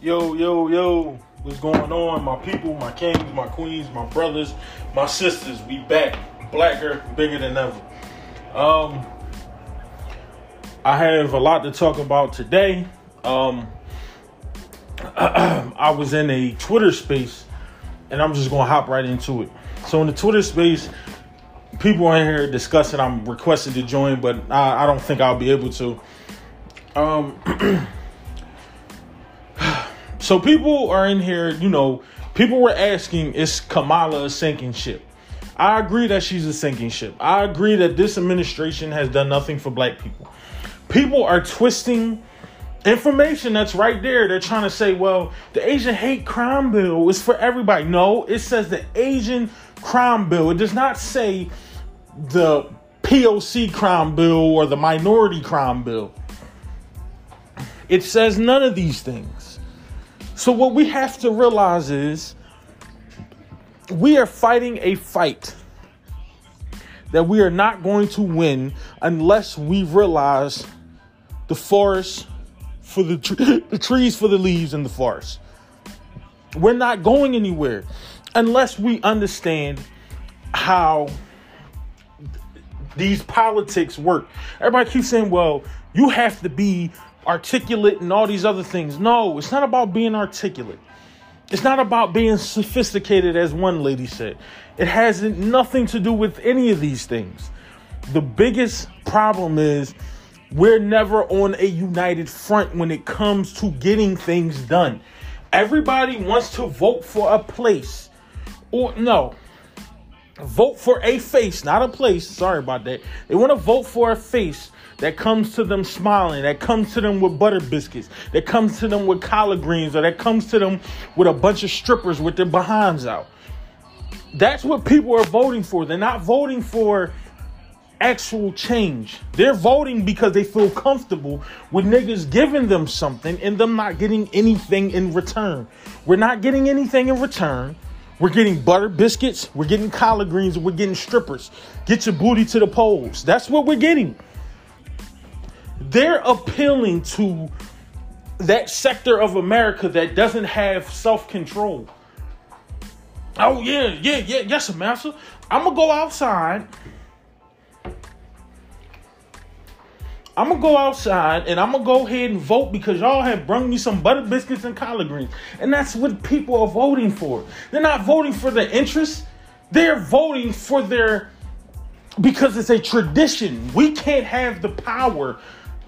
Yo, yo, yo, what's going on? My people, my kings, my queens, my brothers, my sisters, we back. Blacker, bigger than ever. Um, I have a lot to talk about today. Um, I was in a Twitter space, and I'm just gonna hop right into it. So in the Twitter space, people are here discussing. I'm requested to join, but I, I don't think I'll be able to. Um, so people are in here. You know, people were asking, "Is Kamala a sinking ship?" I agree that she's a sinking ship. I agree that this administration has done nothing for black people. People are twisting information that's right there. They're trying to say, well, the Asian hate crime bill is for everybody. No, it says the Asian crime bill. It does not say the POC crime bill or the minority crime bill. It says none of these things. So, what we have to realize is we are fighting a fight that we are not going to win unless we realize the forest for the, tre- the trees for the leaves in the forest. We're not going anywhere unless we understand how these politics work. Everybody keeps saying, well, you have to be articulate and all these other things. No, it's not about being articulate. It's not about being sophisticated, as one lady said. It has nothing to do with any of these things. The biggest problem is we're never on a united front when it comes to getting things done. Everybody wants to vote for a place. Or no, vote for a face, not a place. Sorry about that. They want to vote for a face that comes to them smiling, that comes to them with butter biscuits, that comes to them with collard greens, or that comes to them with a bunch of strippers with their behinds out. That's what people are voting for. They're not voting for actual change. They're voting because they feel comfortable with niggas giving them something and them not getting anything in return. We're not getting anything in return. We're getting butter biscuits, we're getting collard greens, we're getting strippers. Get your booty to the polls. That's what we're getting they're appealing to that sector of America that doesn't have self control. Oh, yeah, yeah, yeah, yes, master. I'm gonna go outside. I'm gonna go outside and I'm gonna go ahead and vote because y'all have brung me some butter biscuits and collard greens. And that's what people are voting for. They're not voting for their interests, they're voting for their because it's a tradition. We can't have the power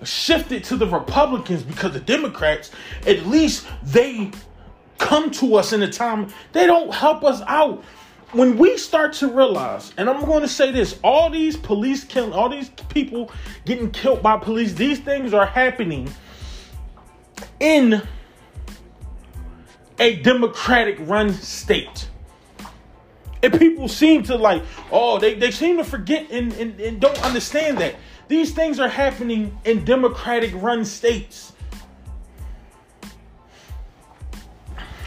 shifted to the Republicans because the Democrats, at least they come to us in a time they don't help us out. When we start to realize, and I'm going to say this, all these police killing, all these people getting killed by police, these things are happening in a democratic run state. And people seem to like, oh, they, they seem to forget and, and, and don't understand that. These things are happening in democratic run states.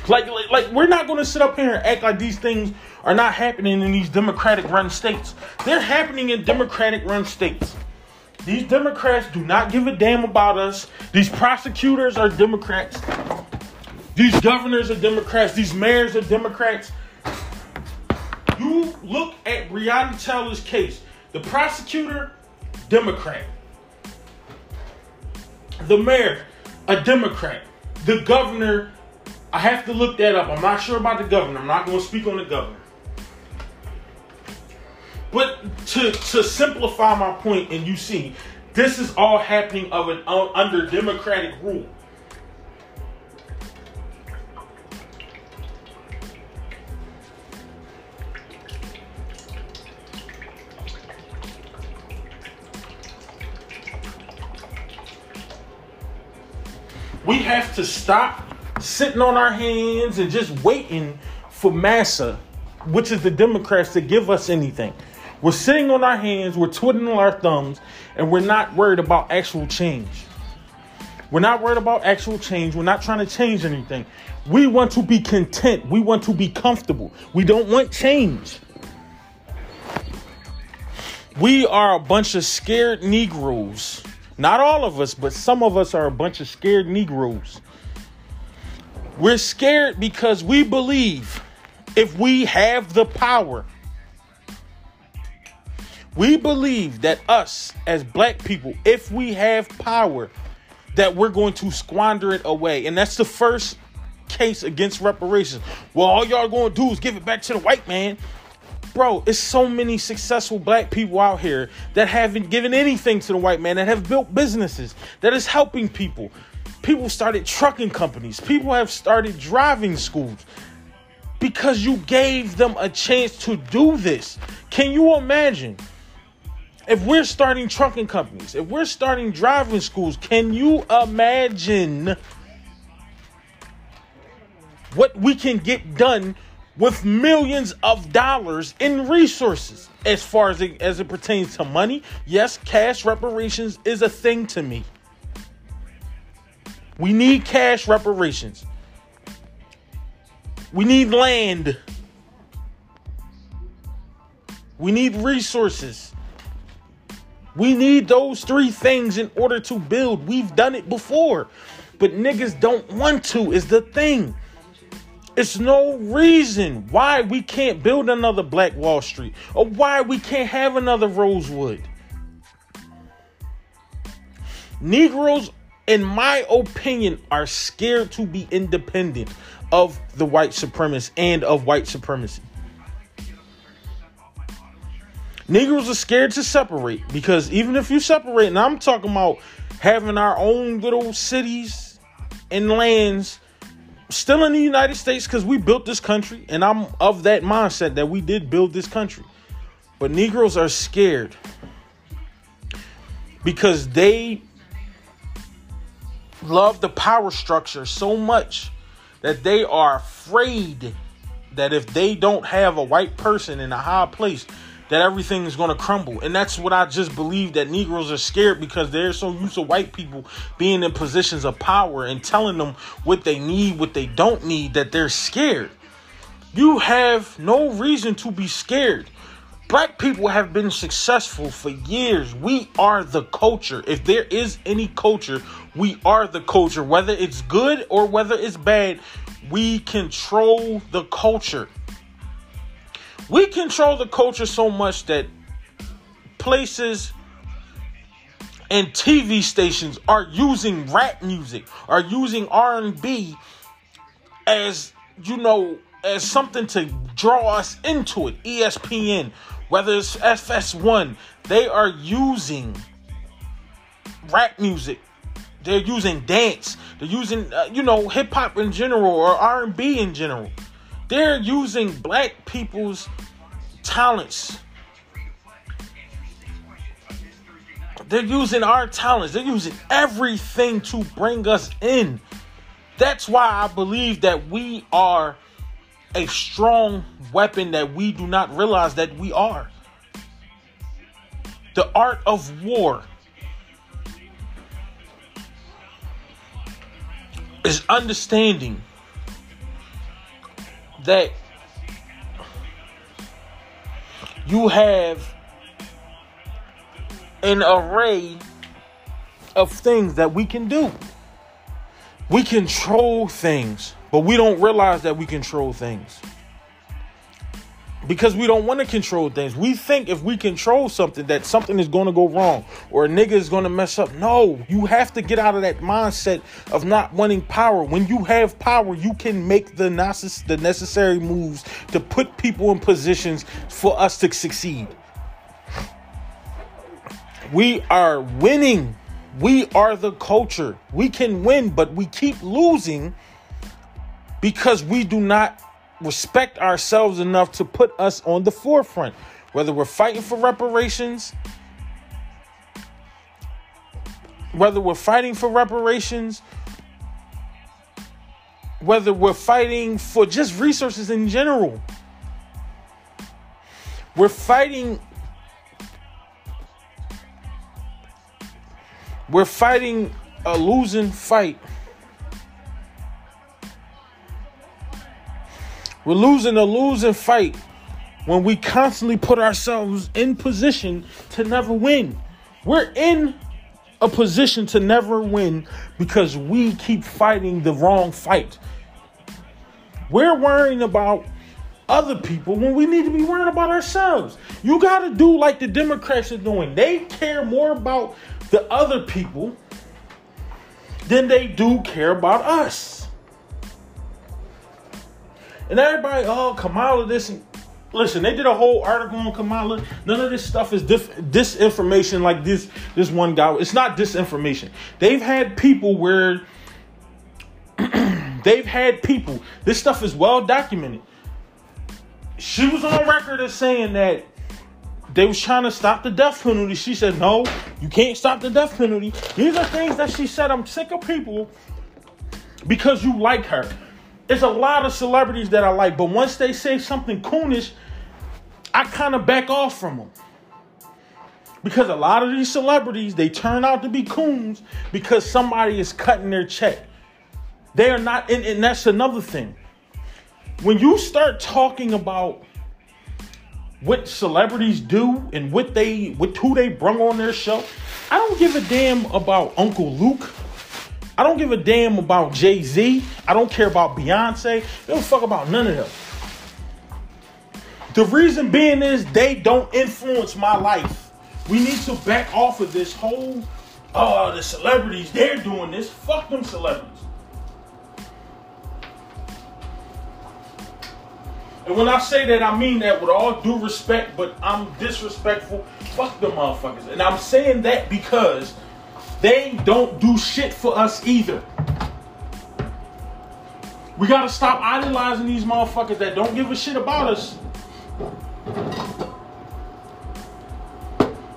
Like, like, like we're not going to sit up here and act like these things are not happening in these democratic run states. They're happening in democratic run states. These Democrats do not give a damn about us. These prosecutors are Democrats. These governors are Democrats. These mayors are Democrats. You look at Breonna Taylor's case. The prosecutor Democrat. The mayor, a Democrat. The governor, I have to look that up. I'm not sure about the governor. I'm not going to speak on the governor. But to, to simplify my point, and you see, this is all happening of an uh, under democratic rule. Have to stop sitting on our hands and just waiting for massa, which is the Democrats, to give us anything. We're sitting on our hands, we're twiddling our thumbs, and we're not worried about actual change. We're not worried about actual change. We're not trying to change anything. We want to be content. We want to be comfortable. We don't want change. We are a bunch of scared Negroes not all of us, but some of us are a bunch of scared Negroes. We're scared because we believe if we have the power, we believe that us as black people, if we have power, that we're going to squander it away. And that's the first case against reparations. Well, all y'all going to do is give it back to the white man. Bro, it's so many successful black people out here that haven't given anything to the white man, that have built businesses, that is helping people. People started trucking companies, people have started driving schools because you gave them a chance to do this. Can you imagine? If we're starting trucking companies, if we're starting driving schools, can you imagine what we can get done with millions of dollars in resources. As far as it, as it pertains to money yes cash reparations is a thing to me. We need cash reparations. We need land. We need resources. We need those three things in order to build. We've done it before but niggas don't want to is the thing it's no reason why we can't build another Black Wall Street or why we can't have another Rosewood. Negroes, in my opinion, are scared to be independent of the white supremacists and of white supremacy. Negroes are scared to separate because even if you separate, and I'm talking about having our own little cities and lands still in the United States because we built this country, and I'm of that mindset that we did build this country. But Negroes are scared because they love the power structure so much that they are afraid that if they don't have a white person in a high place, that everything is going to crumble. And that's what I just believe that Negroes are scared because they're so used to white people being in positions of power and telling them what they need, what they don't need, that they're scared. You have no reason to be scared. Black people have been successful for years. We are the culture. If there is any culture, we are the culture. Whether it's good or whether it's bad, we control the culture. We control the culture so much that places and TV stations are using rap music, are using R&B as you know as something to draw us into it. ESPN, whether it's FS1, they are using rap music. They're using dance. They're using uh, you know hip hop in general or R&B in general. They're using black people's talents. They're using our talents. They're using everything to bring us in. That's why I believe that we are a strong weapon that we do not realize that we are. The art of war is understanding that you have an array of things that we can do. We control things, but we don't realize that we control things because we don't want to control things. We think if we control something that something is going to go wrong or a nigga is going to mess up. No, you have to get out of that mindset of not wanting power. When you have power, you can make the necess- the necessary moves to put people in positions for us to succeed. We are winning. We are the culture. We can win, but we keep losing because we do not respect ourselves enough to put us on the forefront. Whether we're fighting for reparations, whether we're fighting for reparations, whether we're fighting for just resources in general. We're fighting we're fighting a losing fight We're losing a losing fight when we constantly put ourselves in position to never win. We're in a position to never win because we keep fighting the wrong fight. We're worrying about other people when we need to be worrying about ourselves. You got to do like the Democrats are doing. They care more about the other people than they do care about us. And everybody, oh, Kamala, this. Listen, they did a whole article on Kamala. None of this stuff is diff- disinformation like this. This one guy. It's not disinformation. They've had people where. they've had people. This stuff is well documented. She was on record as saying that they was trying to stop the death penalty. She said, "No, you can't stop the death penalty." These are things that she said. I'm sick of people because you like her. There's a lot of celebrities that I like, but once they say something coonish, I kind of back off from them. Because a lot of these celebrities, they turn out to be coons because somebody is cutting their check. They are not, and, and that's another thing. When you start talking about what celebrities do and what they what who they brung on their show. I don't give a damn about Uncle Luke. I don't give a damn about Jay Z. I don't care about Beyonce. Don't fuck about none of them. The reason being is they don't influence my life. We need to back off of this whole, oh, the celebrities, they're doing this. Fuck them celebrities. And when I say that, I mean that with all due respect, but I'm disrespectful. Fuck the motherfuckers. And I'm saying that because they don't do shit for us either. We gotta stop idolizing these motherfuckers that don't give a shit about us.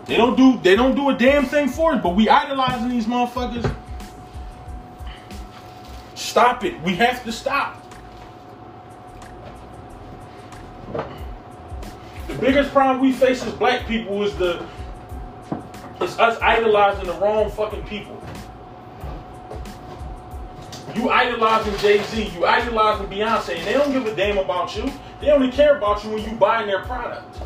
They don't do they don't do a damn thing for us, but we idolizing these motherfuckers. Stop it. We have to stop. The biggest problem we face as black people is the is us idolizing the wrong fucking people. You idolizing Jay Z, you idolizing Beyonce, and they don't give a damn about you. They only care about you when you buying their product.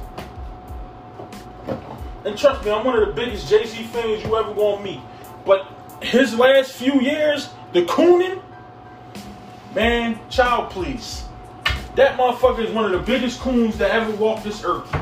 And trust me, I'm one of the biggest Jay Z fans you ever gonna meet. But his last few years, the cooning, man, child, please. That motherfucker is one of the biggest coons that ever walked this earth.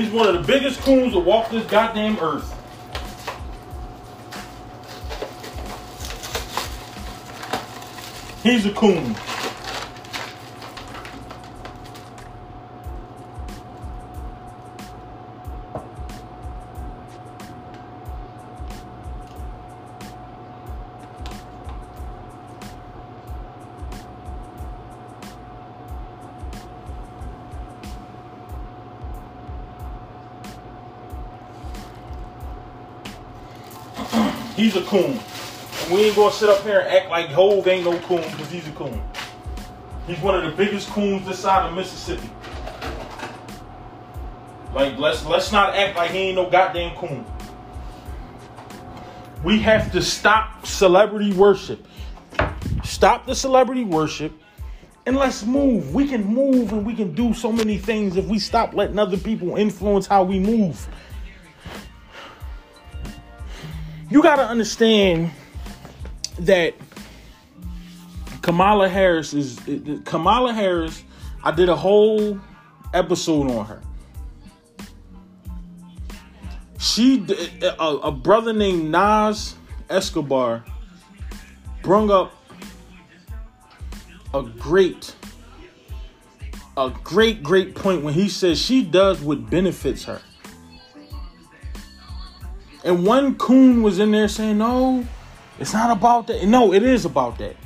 He's one of the biggest coons to walk this goddamn earth. He's a coon. He's a coon. And we ain't gonna sit up here and act like Hove ain't no coon because he's a coon. He's one of the biggest coons this side of Mississippi. Like let's let's not act like he ain't no goddamn coon. We have to stop celebrity worship. Stop the celebrity worship and let's move. We can move and we can do so many things if we stop letting other people influence how we move. You got to understand that Kamala Harris is Kamala Harris. I did a whole episode on her. She a, a brother named Nas Escobar brung up a great a great great point when he says she does what benefits her. And one coon was in there saying, no, It's not about that. No, it is about that.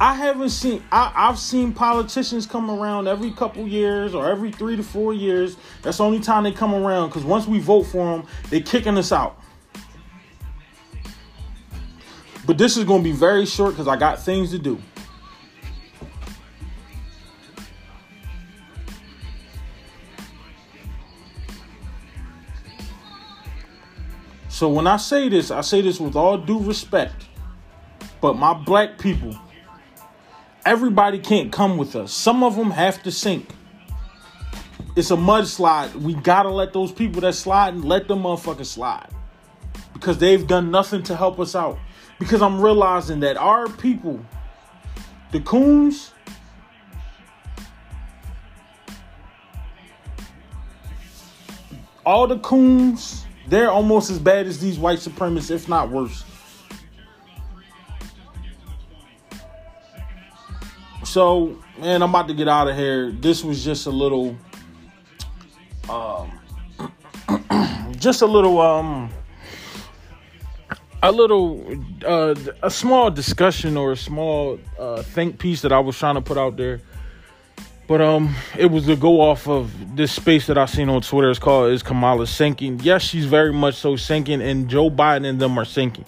I haven't seen. I, I've seen politicians come around every couple years or every three to four years. That's the only time they come around. Because once we vote for them, they're kicking us out. But this is going to be very short because I got things to do. So when I say this, I say this with all due respect. But my black people, everybody can't come with us. Some of them have to sink. It's a mudslide. We gotta let those people that slide and let them motherfuckers slide. Because they've done nothing to help us out. Because I'm realizing that our people, the coons, all the coons they're almost as bad as these white supremacists, if not worse. So, man, I'm about to get out of here. This was just a little, um, just a little, um, a little, uh, a small discussion or a small uh, think piece that I was trying to put out there. But um, it was to go off of this space that I seen on Twitter. It's called "Is Kamala sinking?" Yes, she's very much so sinking, and Joe Biden and them are sinking.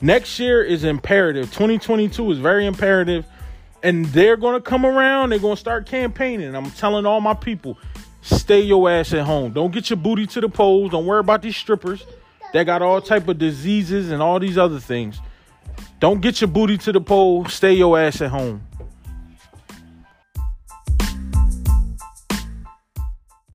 Next year is imperative. 2022 is very imperative, and they're gonna come around. They're gonna start campaigning. I'm telling all my people, stay your ass at home. Don't get your booty to the polls. Don't worry about these strippers that got all type of diseases and all these other things. Don't get your booty to the poll. Stay your ass at home.